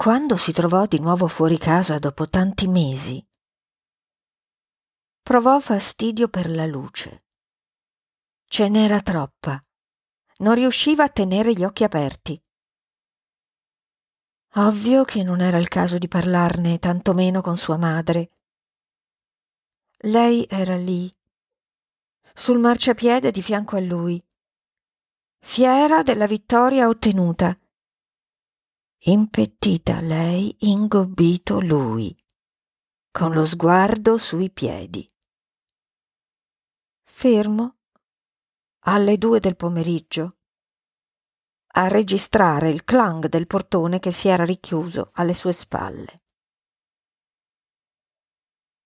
Quando si trovò di nuovo fuori casa dopo tanti mesi, provò fastidio per la luce. Ce n'era troppa. Non riusciva a tenere gli occhi aperti. Ovvio che non era il caso di parlarne, tantomeno con sua madre. Lei era lì, sul marciapiede di fianco a lui, fiera della vittoria ottenuta. Impettita lei, ingobbito lui, con lo sguardo sui piedi. Fermo, alle due del pomeriggio, a registrare il clang del portone che si era richiuso alle sue spalle.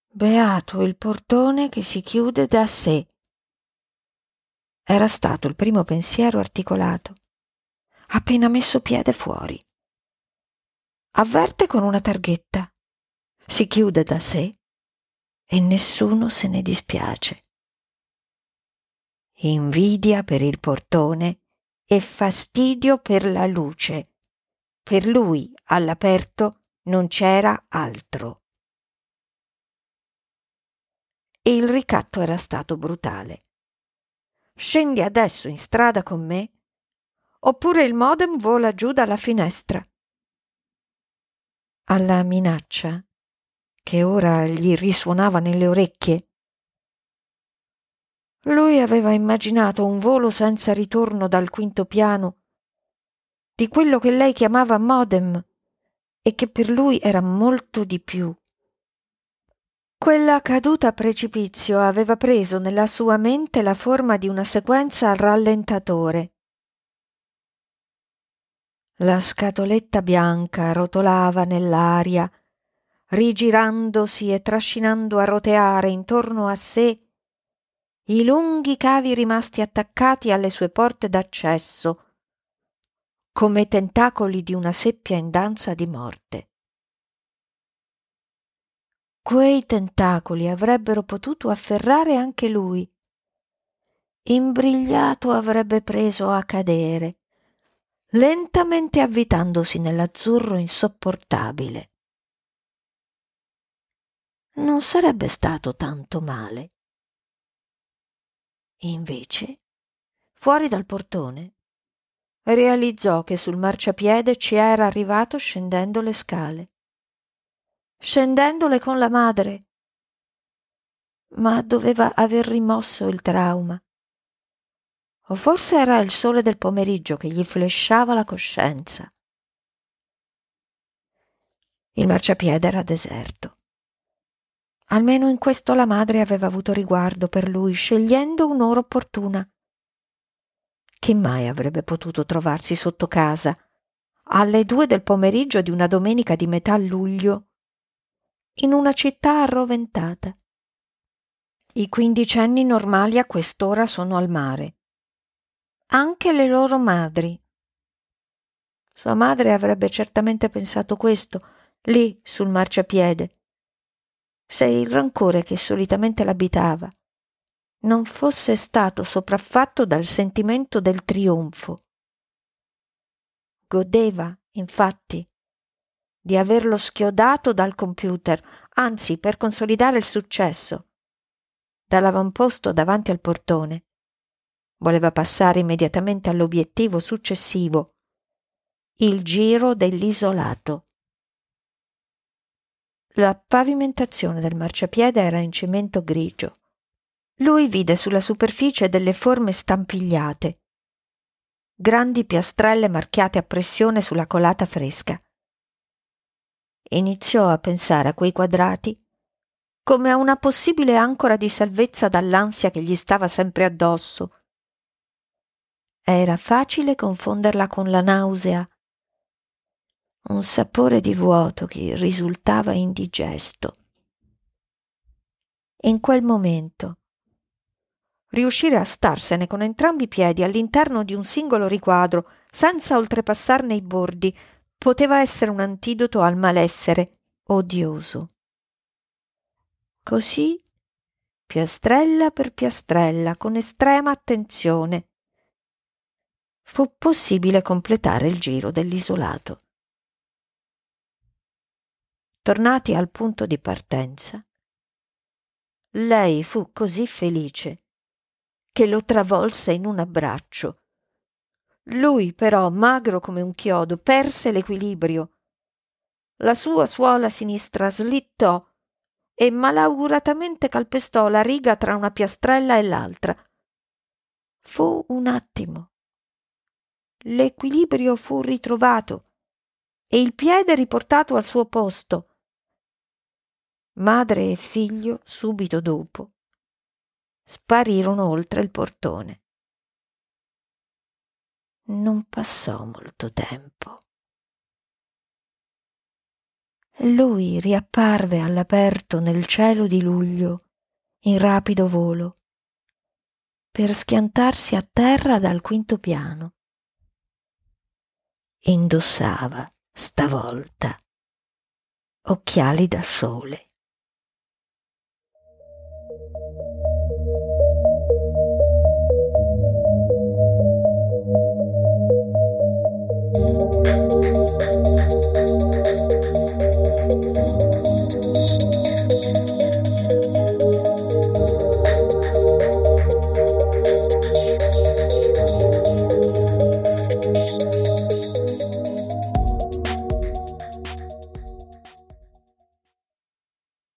Beato il portone che si chiude da sé. Era stato il primo pensiero articolato, appena messo piede fuori. Avverte con una targhetta. Si chiude da sé e nessuno se ne dispiace invidia per il portone e fastidio per la luce. Per lui all'aperto non c'era altro. E il ricatto era stato brutale. Scendi adesso in strada con me, oppure il modem vola giù dalla finestra. Alla minaccia, che ora gli risuonava nelle orecchie, lui aveva immaginato un volo senza ritorno dal quinto piano di quello che lei chiamava modem e che per lui era molto di più. Quella caduta a precipizio aveva preso nella sua mente la forma di una sequenza a rallentatore. La scatoletta bianca rotolava nell'aria, rigirandosi e trascinando a roteare intorno a sé i lunghi cavi rimasti attaccati alle sue porte d'accesso, come tentacoli di una seppia in danza di morte. Quei tentacoli avrebbero potuto afferrare anche lui. Imbrigliato avrebbe preso a cadere, lentamente avvitandosi nell'azzurro insopportabile. Non sarebbe stato tanto male. Invece, fuori dal portone, realizzò che sul marciapiede ci era arrivato scendendo le scale. Scendendole con la madre. Ma doveva aver rimosso il trauma. O forse era il sole del pomeriggio che gli flesciava la coscienza. Il marciapiede era deserto. Almeno in questo la madre aveva avuto riguardo per lui, scegliendo un'ora opportuna. Chi mai avrebbe potuto trovarsi sotto casa alle due del pomeriggio di una domenica di metà luglio in una città arroventata? I quindicenni normali a quest'ora sono al mare. Anche le loro madri. Sua madre avrebbe certamente pensato questo, lì sul marciapiede, se il rancore che solitamente l'abitava non fosse stato sopraffatto dal sentimento del trionfo. Godeva, infatti, di averlo schiodato dal computer, anzi per consolidare il successo. Dall'avamposto davanti al portone. Voleva passare immediatamente all'obiettivo successivo, il giro dell'isolato. La pavimentazione del marciapiede era in cemento grigio. Lui vide sulla superficie delle forme stampigliate, grandi piastrelle marchiate a pressione sulla colata fresca. Iniziò a pensare a quei quadrati come a una possibile ancora di salvezza dall'ansia che gli stava sempre addosso. Era facile confonderla con la nausea un sapore di vuoto che risultava indigesto. In quel momento riuscire a starsene con entrambi i piedi all'interno di un singolo riquadro, senza oltrepassarne i bordi, poteva essere un antidoto al malessere odioso. Così, piastrella per piastrella, con estrema attenzione, fu possibile completare il giro dell'isolato. Tornati al punto di partenza, lei fu così felice che lo travolse in un abbraccio. Lui però, magro come un chiodo, perse l'equilibrio. La sua suola sinistra slittò e malauguratamente calpestò la riga tra una piastrella e l'altra. Fu un attimo. L'equilibrio fu ritrovato e il piede riportato al suo posto. Madre e figlio, subito dopo, sparirono oltre il portone. Non passò molto tempo. Lui riapparve all'aperto nel cielo di luglio, in rapido volo, per schiantarsi a terra dal quinto piano. Indossava, stavolta, occhiali da sole.